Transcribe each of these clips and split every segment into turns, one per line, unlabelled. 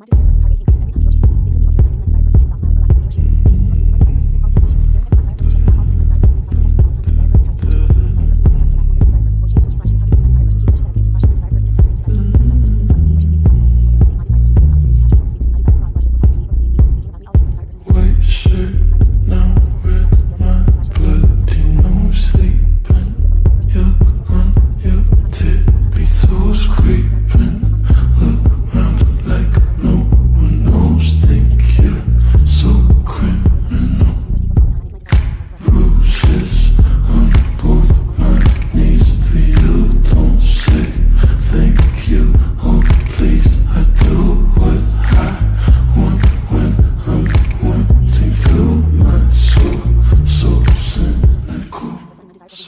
White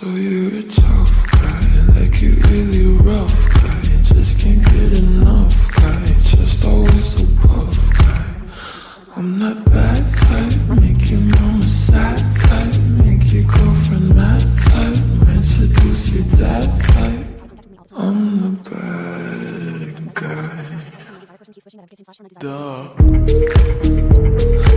So you're a tough guy, like you really rough guy. Just can't get enough guy, just always so puff guy. I'm that bad type, make your mama sad type, make your girlfriend mad type, might seduce your dad type. I'm the bad guy. Duh.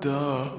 Duh.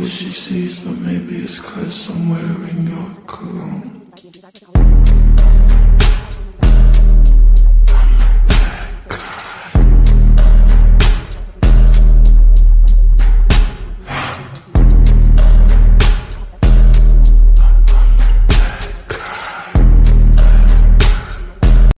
what she sees, but maybe it's cause I'm wearing your cologne.